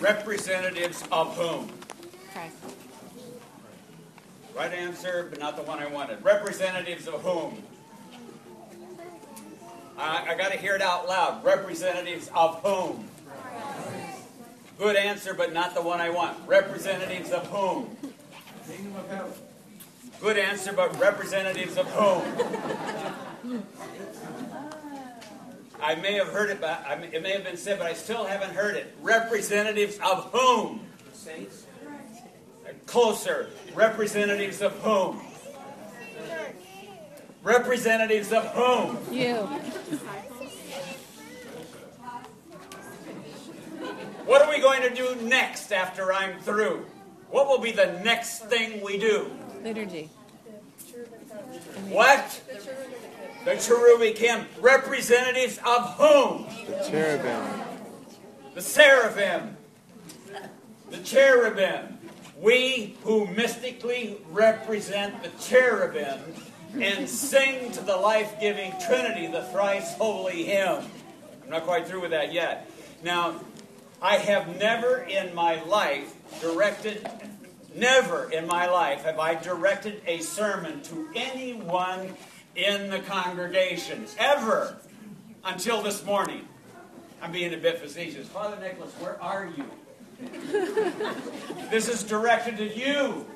Representatives of whom? Christ. Right answer, but not the one I wanted. Representatives of whom? I, I got to hear it out loud. Representatives of whom? Good answer, but not the one I want. Representatives of whom? Kingdom of heaven. Good answer, but representatives of whom? I may have heard it, but I, it may have been said, but I still haven't heard it. Representatives of whom? The saints. Closer. Representatives of whom? Representatives of whom? You. What are we going to do next after I'm through? What will be the next thing we do? Liturgy. What? The cherubikim. Representatives of whom? The cherubim. The seraphim. The cherubim. We who mystically represent the cherubim and sing to the life giving Trinity the thrice holy hymn. I'm not quite through with that yet. Now, I have never in my life directed, never in my life have I directed a sermon to anyone in the congregation, ever, until this morning. I'm being a bit facetious. Father Nicholas, where are you? this is directed to you.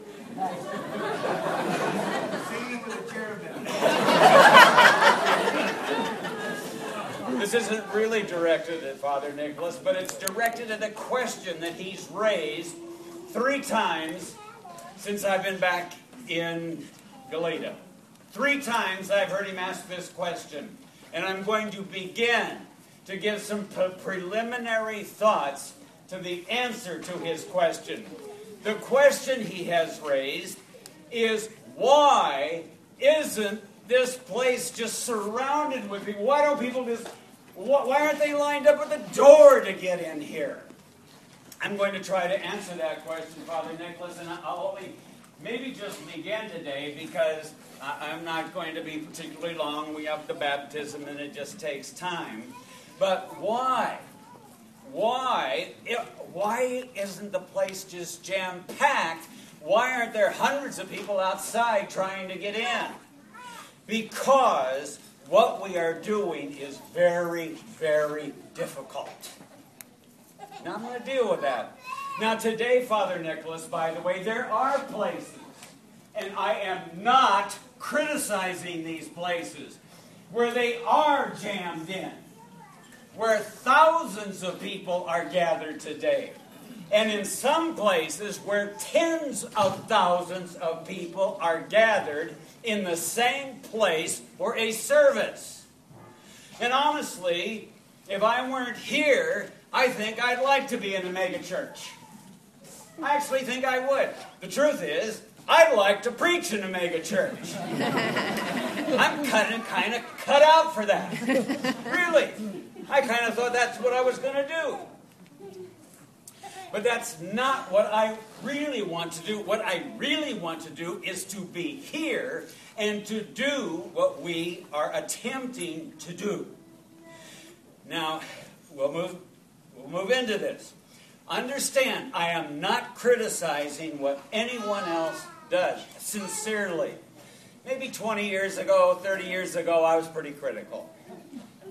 With the cherubim. This isn't really directed at Father Nicholas, but it's directed at a question that he's raised three times since I've been back in Goleta. Three times I've heard him ask this question, and I'm going to begin to give some pre- preliminary thoughts to the answer to his question. The question he has raised is why isn't this place just surrounded with people? Why don't people just, wh- why aren't they lined up at the door to get in here? I'm going to try to answer that question, Father Nicholas, and I'll only maybe just begin today because I- I'm not going to be particularly long. We have the baptism and it just takes time. But why? Why? Why isn't the place just jam packed? Why aren't there hundreds of people outside trying to get in? Because what we are doing is very, very difficult. Now I'm going to deal with that. Now, today, Father Nicholas, by the way, there are places, and I am not criticizing these places, where they are jammed in, where thousands of people are gathered today. And in some places where tens of thousands of people are gathered in the same place for a service. And honestly, if I weren't here, I think I'd like to be in a mega church. I actually think I would. The truth is, I'd like to preach in a mega church. I'm kind of kind of cut out for that. Really. I kind of thought that's what I was going to do. But that's not what I really want to do. What I really want to do is to be here and to do what we are attempting to do. Now, we'll move, we'll move into this. Understand, I am not criticizing what anyone else does, sincerely. Maybe 20 years ago, 30 years ago, I was pretty critical.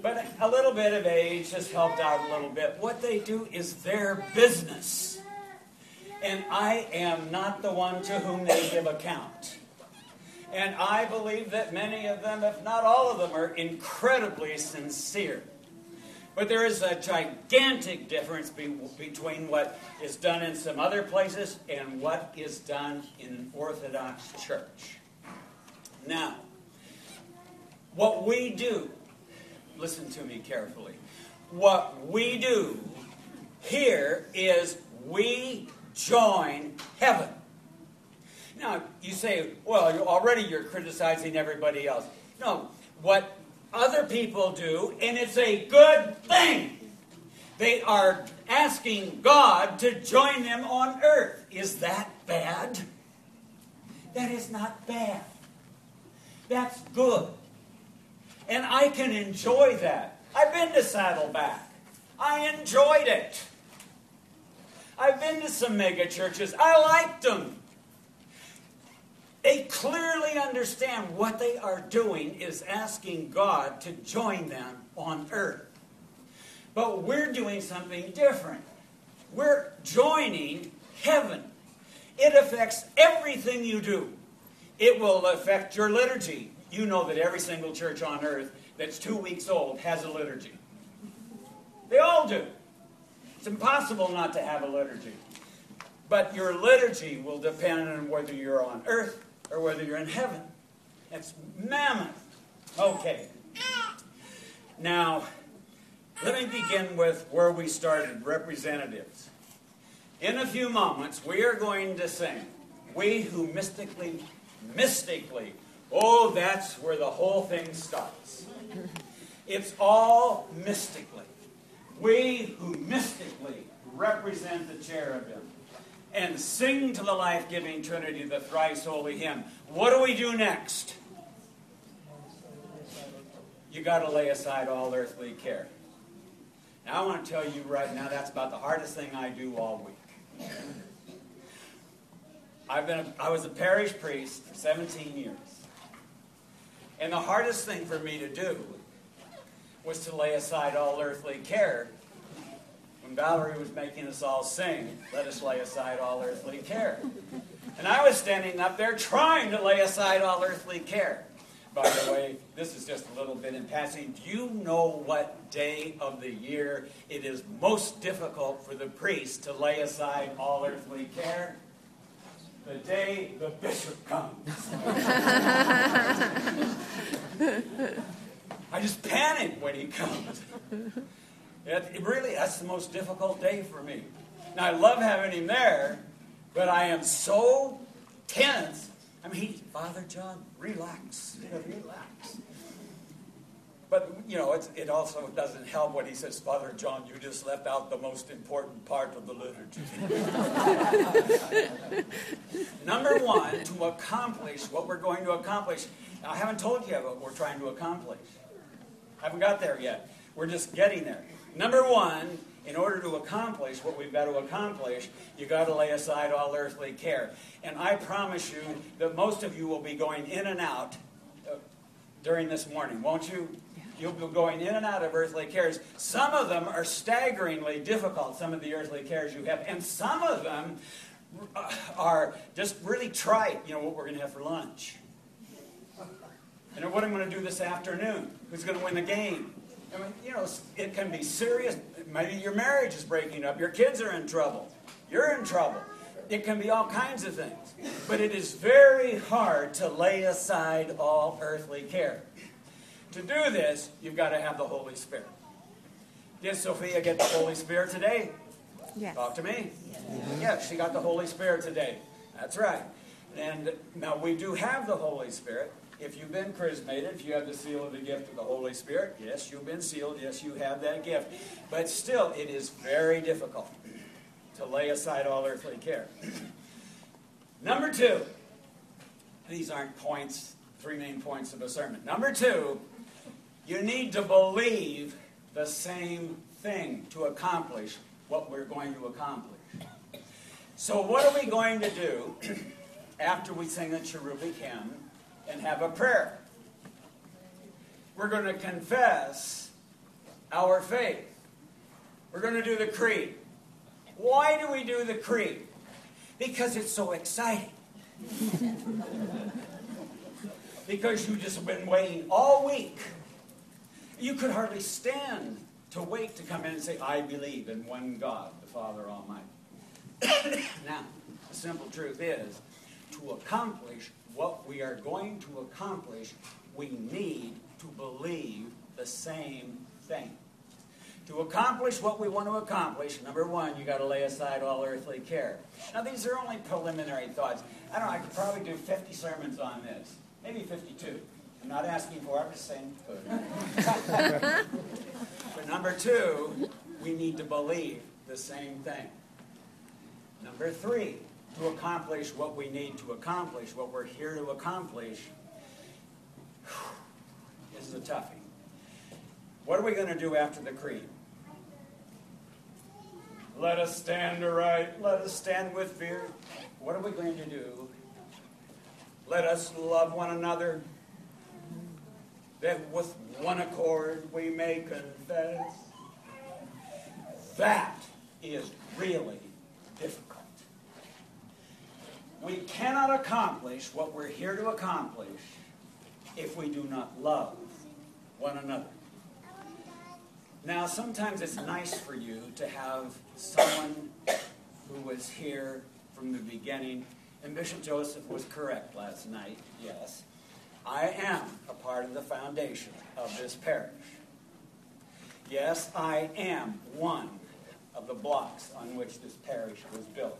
But a little bit of age has helped out a little bit. What they do is their business. And I am not the one to whom they give account. And I believe that many of them, if not all of them, are incredibly sincere. But there is a gigantic difference be- between what is done in some other places and what is done in Orthodox church. Now, what we do, listen to me carefully, what we do here is we join heaven. Now, you say, well, you already you're criticizing everybody else. No, what other people do, and it's a good thing. They are asking God to join them on earth. Is that bad? That is not bad. That's good. And I can enjoy that. I've been to Saddleback. I enjoyed it. I've been to some mega churches. I liked them. They clearly understand what they are doing is asking God to join them on earth. But we're doing something different. We're joining heaven. It affects everything you do. It will affect your liturgy. You know that every single church on earth that's two weeks old has a liturgy. They all do. It's impossible not to have a liturgy. But your liturgy will depend on whether you're on earth or whether you're in heaven. It's mammoth. Okay. Now, let me begin with where we started representatives. In a few moments, we are going to sing, We Who Mystically, Mystically. Oh, that's where the whole thing starts. It's all mystically. We who mystically represent the cherubim and sing to the life giving Trinity the thrice holy hymn. What do we do next? You got to lay aside all earthly care. Now, I want to tell you right now, that's about the hardest thing I do all week. I've been a, I was a parish priest for 17 years. And the hardest thing for me to do was to lay aside all earthly care. When Valerie was making us all sing, let us lay aside all earthly care. And I was standing up there trying to lay aside all earthly care. By the way, this is just a little bit in passing. Do you know what day of the year it is most difficult for the priest to lay aside all earthly care? The day the bishop comes. I just panic when he comes. It, really, that's the most difficult day for me. Now, I love having him there, but I am so tense. I mean, he, Father John, relax. relax. But, you know, it also doesn't help when he says, Father John, you just left out the most important part of the liturgy. Number one, to accomplish what we're going to accomplish. Now, I haven't told you what we're trying to accomplish. I haven't got there yet. We're just getting there. Number one, in order to accomplish what we've got to accomplish, you've got to lay aside all earthly care. And I promise you that most of you will be going in and out uh, during this morning, won't you? You'll be going in and out of earthly cares. Some of them are staggeringly difficult, some of the earthly cares you have, and some of them uh, are just really trite. You know, what we're going to have for lunch. And what I'm going to do this afternoon. Who's going to win the game? I mean, you know, it can be serious. Maybe your marriage is breaking up. Your kids are in trouble. You're in trouble. It can be all kinds of things. But it is very hard to lay aside all earthly care. To do this, you've got to have the Holy Spirit. Did Sophia get the Holy Spirit today? Yes. Talk to me. Yes. yes, she got the Holy Spirit today. That's right. And now we do have the Holy Spirit. If you've been chrismated, if you have the seal of the gift of the Holy Spirit, yes, you've been sealed. Yes, you have that gift. But still, it is very difficult to lay aside all earthly care. Number two, these aren't points, three main points of a sermon. Number two, you need to believe the same thing to accomplish what we're going to accomplish. So, what are we going to do after we sing the cherubic hymn and have a prayer? We're going to confess our faith. We're going to do the creed. Why do we do the creed? Because it's so exciting. because you've just been waiting all week. You could hardly stand to wait to come in and say, I believe in one God, the Father Almighty. now, the simple truth is, to accomplish what we are going to accomplish, we need to believe the same thing. To accomplish what we want to accomplish, number one, you got to lay aside all earthly care. Now, these are only preliminary thoughts. I don't know, I could probably do 50 sermons on this, maybe 52. I'm not asking for it, I'm just saying. but number two, we need to believe the same thing. Number three, to accomplish what we need to accomplish, what we're here to accomplish, this is a toughie. What are we going to do after the creed? Let us stand aright. Let us stand with fear. What are we going to do? Let us love one another. That with one accord we may confess. That is really difficult. We cannot accomplish what we're here to accomplish if we do not love one another. Now, sometimes it's nice for you to have someone who was here from the beginning, and Bishop Joseph was correct last night, yes. I am a part of the foundation of this parish. Yes, I am one of the blocks on which this parish was built.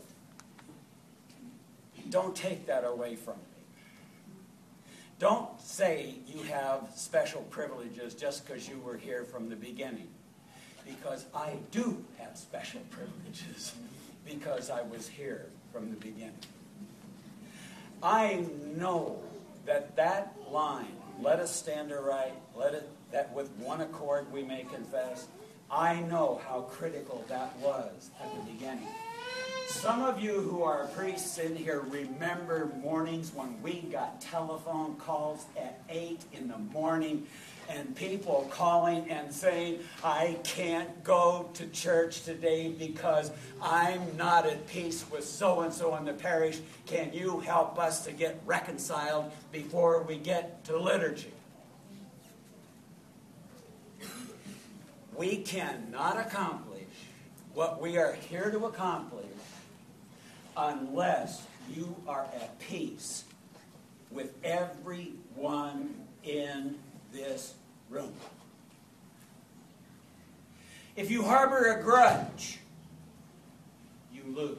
Don't take that away from me. Don't say you have special privileges just because you were here from the beginning. Because I do have special privileges because I was here from the beginning. I know that that line, let us stand aright, let it that with one accord we may confess, I know how critical that was at the beginning. Some of you who are priests in here remember mornings when we got telephone calls at 8 in the morning and people calling and saying, I can't go to church today because I'm not at peace with so and so in the parish. Can you help us to get reconciled before we get to liturgy? We cannot accomplish what we are here to accomplish unless you are at peace with everyone in this room. If you harbor a grudge, you lose.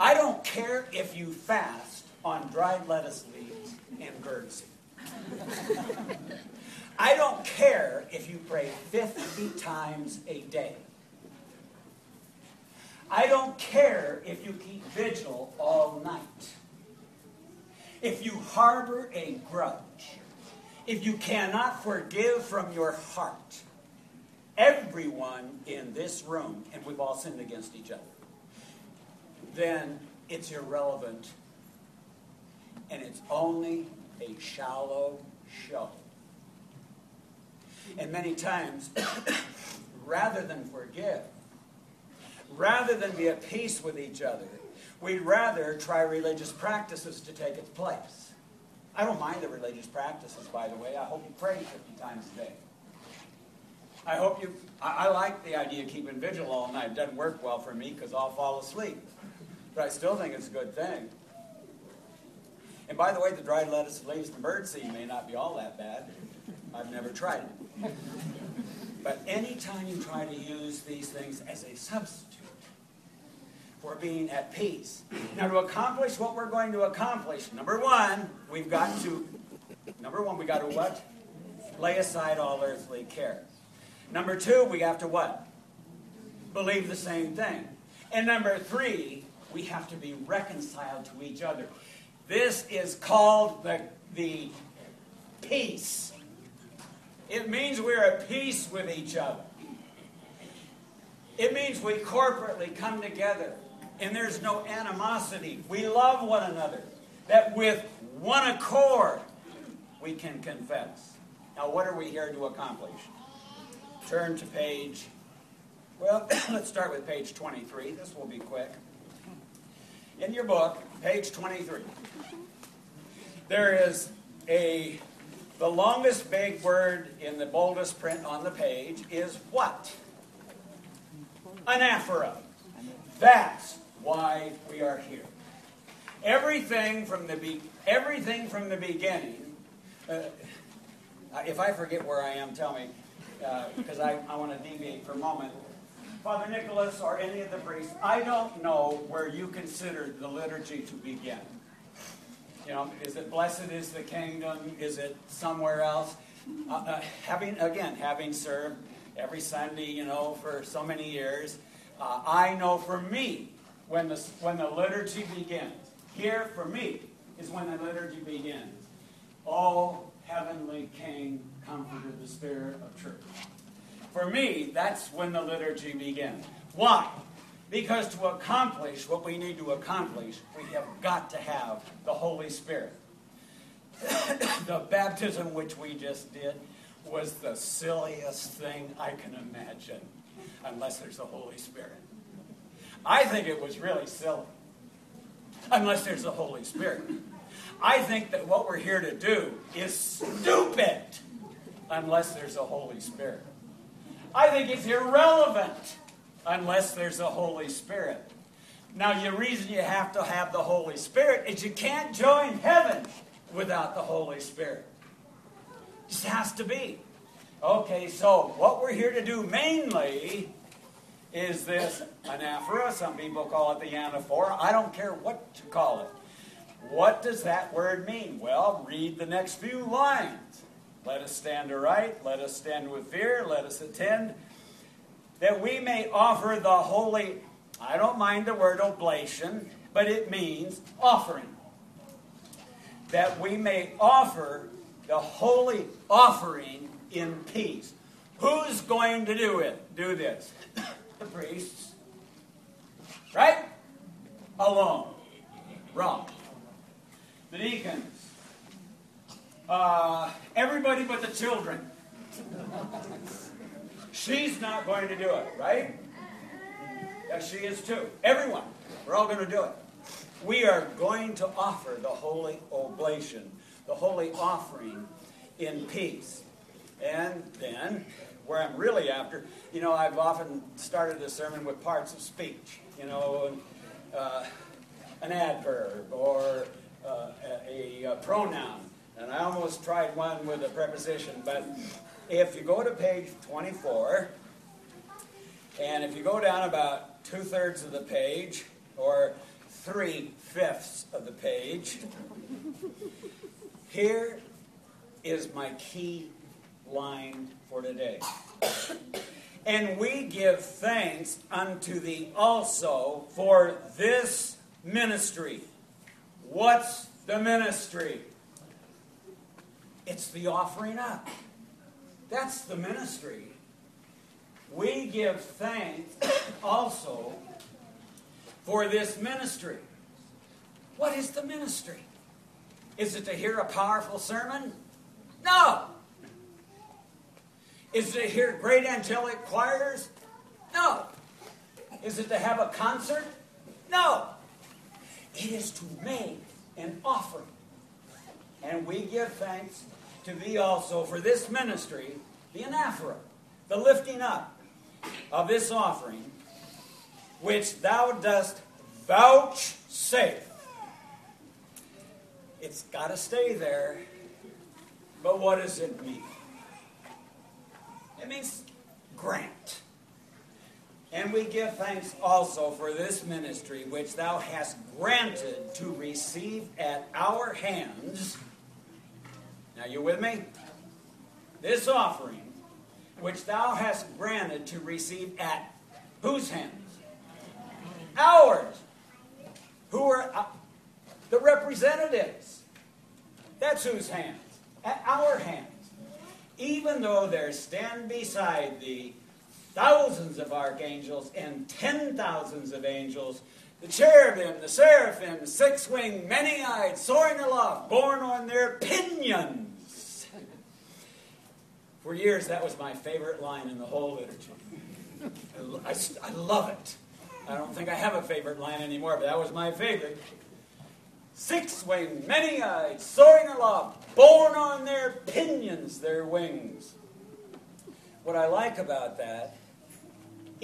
I don't care if you fast on dried lettuce leaves and birdseed. I don't care if you pray 50 times a day. I don't care if you keep vigil all night. If you harbor a grudge, if you cannot forgive from your heart, everyone in this room, and we've all sinned against each other, then it's irrelevant and it's only a shallow show. And many times, rather than forgive, rather than be at peace with each other, we'd rather try religious practices to take its place. I don't mind the religious practices, by the way. I hope you pray 50 times a day. I hope you, I, I like the idea of keeping vigil all night. It doesn't work well for me because I'll fall asleep. But I still think it's a good thing. And by the way, the dried lettuce, leaves, and birdseed may not be all that bad. I've never tried it. But anytime you try to use these things as a substitute for being at peace. Now, to accomplish what we're going to accomplish, number one, we've got to, number one, we got to what? Lay aside all earthly care. Number two, we have to what? Believe the same thing. And number three, we have to be reconciled to each other. This is called the, the peace. It means we're at peace with each other. It means we corporately come together and there's no animosity. We love one another. That with one accord we can confess. Now, what are we here to accomplish? Turn to page, well, let's start with page 23. This will be quick. In your book, page 23, there is a, the longest big word in the boldest print on the page is what? Anaphora. That's why we are here. Everything from the be- everything from the beginning. Uh, if I forget where I am, tell me, because uh, I, I want to deviate for a moment. Father Nicholas or any of the priests, I don't know where you consider the liturgy to begin. You know, is it blessed is the kingdom? Is it somewhere else? Uh, uh, having again, having served every Sunday, you know, for so many years, uh, I know for me when the when the liturgy begins. Here for me is when the liturgy begins. Oh, heavenly King, comforter, the Spirit of truth. For me, that's when the liturgy begins. Why? Because to accomplish what we need to accomplish, we have got to have the Holy Spirit. the baptism which we just did was the silliest thing I can imagine, unless there's the Holy Spirit. I think it was really silly, unless there's the Holy Spirit. I think that what we're here to do is stupid, unless there's a Holy Spirit. I think it's irrelevant unless there's a Holy Spirit. Now, the reason you have to have the Holy Spirit is you can't join heaven without the Holy Spirit. It just has to be. Okay, so what we're here to do mainly is this anaphora. Some people call it the anaphora. I don't care what you call it. What does that word mean? Well, read the next few lines. Let us stand aright, let us stand with fear, let us attend, that we may offer the holy, I don't mind the word oblation, but it means offering. That we may offer the holy offering in peace. Who's going to do it? Do this. The priests. Right? Alone. Wrong. The deacons. Uh, everybody but the children. She's not going to do it, right? Yes, she is too. Everyone. We're all going to do it. We are going to offer the holy oblation, the holy offering in peace. And then, where I'm really after, you know, I've often started a sermon with parts of speech, you know, uh, an adverb or uh, a, a, pronoun. And I almost tried one with a preposition, but if you go to page 24, and if you go down about two thirds of the page, or three fifths of the page, here is my key line for today. And we give thanks unto thee also for this ministry. What's the ministry? It's the offering up. That's the ministry. We give thanks also for this ministry. What is the ministry? Is it to hear a powerful sermon? No. Is it to hear great angelic choirs? No. Is it to have a concert? No. It is to make an offering. And we give thanks to thee also for this ministry, the anaphora, the lifting up of this offering, which thou dost vouchsafe. It's got to stay there, but what does it mean? It means grant. And we give thanks also for this ministry which thou hast granted to receive at our hands. Now, you with me? This offering which thou hast granted to receive at whose hands? Ours. Who are uh, the representatives? That's whose hands? At our hands. Even though there stand beside thee thousands of archangels and ten thousands of angels, the cherubim, the seraphim, six winged, many eyed, soaring aloft, borne on their pinions. For years, that was my favorite line in the whole liturgy. I, I love it. I don't think I have a favorite line anymore, but that was my favorite. Six winged, many eyed, soaring aloft, borne on their pinions, their wings. What I like about that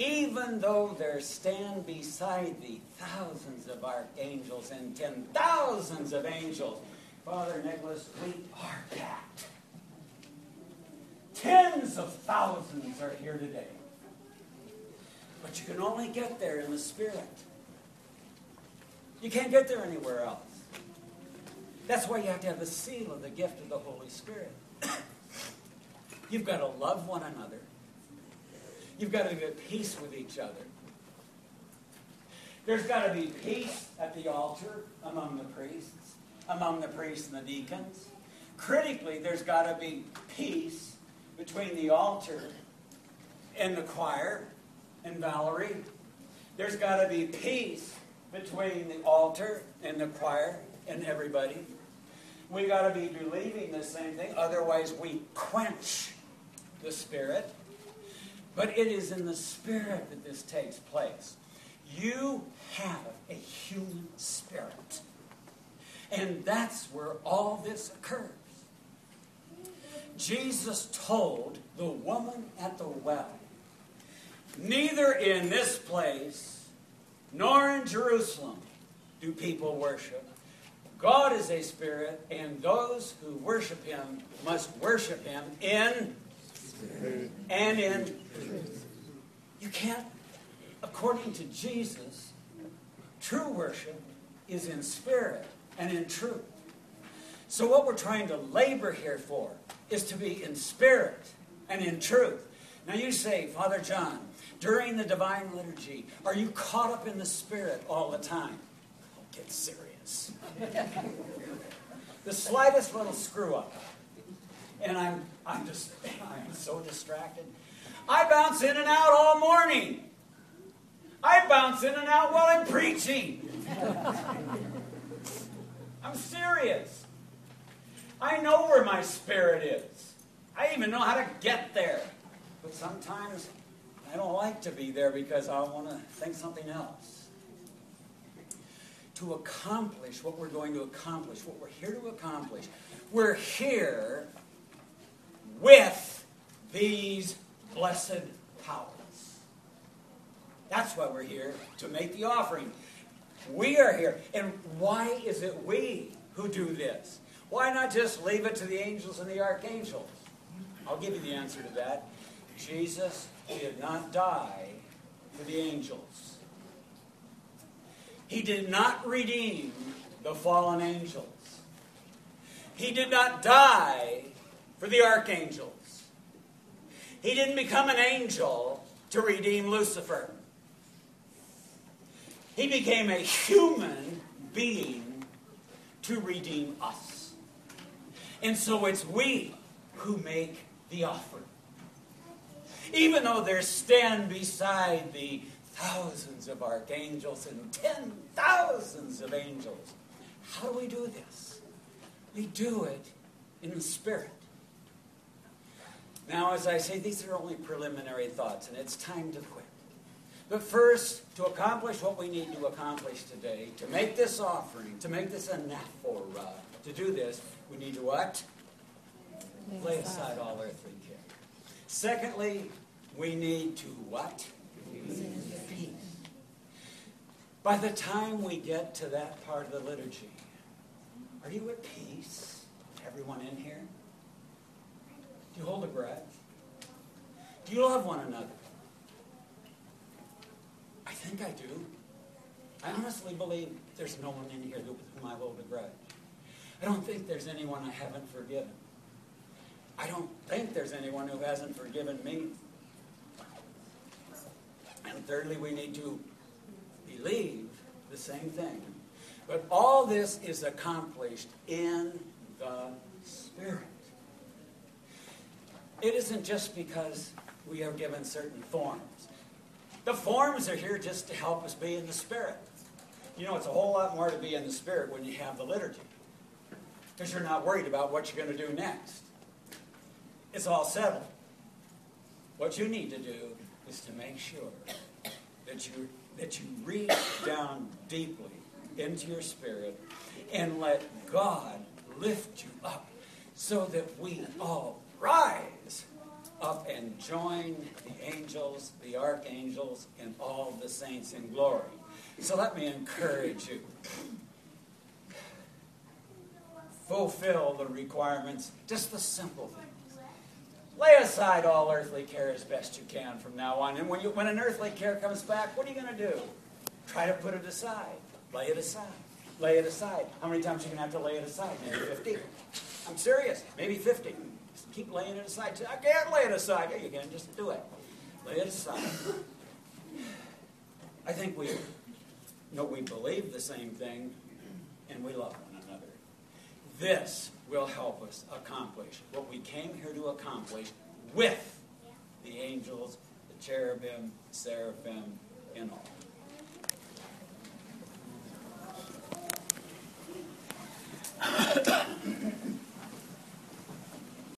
even though there stand beside thee thousands of archangels and ten thousands of angels. Father Nicholas, we are that. Tens of thousands are here today. But you can only get there in the Spirit. You can't get there anywhere else. That's why you have to have the seal of the gift of the Holy Spirit. You've got to love one another. You've got to be at peace with each other. There's got to be peace at the altar among the priests, among the priests and the deacons. Critically, there's got to be peace between the altar and the choir and Valerie. There's got to be peace between the altar and the choir and everybody. We got to be believing the same thing, otherwise, we quench the Spirit. But it is in the Spirit that this takes place. You have a human spirit. And that's where all this occurs. Jesus told the woman at the well, Neither in this place nor in Jerusalem do people worship. God is a spirit, and those who worship him must worship him in and in truth. You can't, according to Jesus, true worship is in spirit and in truth. So, what we're trying to labor here for is to be in spirit and in truth. Now, you say, Father John, during the divine liturgy, are you caught up in the spirit all the time? Oh, get serious. the slightest little screw up, and I'm, I'm just, I'm so distracted. I bounce in and out all morning. I bounce in and out while I'm preaching. I'm serious. I know where my spirit is. I even know how to get there. But sometimes I don't like to be there because I want to think something else. To accomplish what we're going to accomplish, what we're here to accomplish, we're here with these blessed powers. That's why we're here, to make the offering. We are here. And why is it we who do this? Why not just leave it to the angels and the archangels? I'll give you the answer to that. Jesus did not die for the angels. He did not redeem the fallen angels. He did not die for the archangels. He didn't become an angel to redeem Lucifer. He became a human being to redeem us. And so it's we who make the offer. Even though there stand beside the thousands of archangels and ten thousands of angels, how do we do this? We do it in the Spirit. Now, as I say, these are only preliminary thoughts, and it's time to quit. But first, to accomplish what we need to accomplish today, to make this offering, to make this anaphora, to do this, we need to what? Lay aside all earthly care. Secondly, we need to what? By the time we get to that part of the liturgy, are you at peace? Everyone in here? Do you hold a grudge? Do you love one another? I think I do. I honestly believe there's no one in here with whom I hold a grudge. I don't think there's anyone I haven't forgiven. I don't think there's anyone who hasn't forgiven me. And thirdly, we need to believe the same thing. But all this is accomplished in the Spirit. It isn't just because we are given certain forms. The forms are here just to help us be in the Spirit. You know, it's a whole lot more to be in the Spirit when you have the liturgy. Because you're not worried about what you're going to do next. It's all settled. What you need to do is to make sure that you, that you reach down deeply into your spirit and let God lift you up so that we all rise up and join the angels, the archangels, and all the saints in glory. So let me encourage you. Fulfill the requirements, just the simple things. Lay aside all earthly care as best you can from now on. And when, you, when an earthly care comes back, what are you going to do? Try to put it aside. Lay it aside. Lay it aside. How many times are you going to have to lay it aside? Maybe 50. I'm serious. Maybe 50. Just keep laying it aside. I can't lay it aside. Yeah, you can. Just do it. Lay it aside. I think we know we believe the same thing and we love one another. This will help us accomplish what we came here to accomplish with the angels, the cherubim, the seraphim, and all.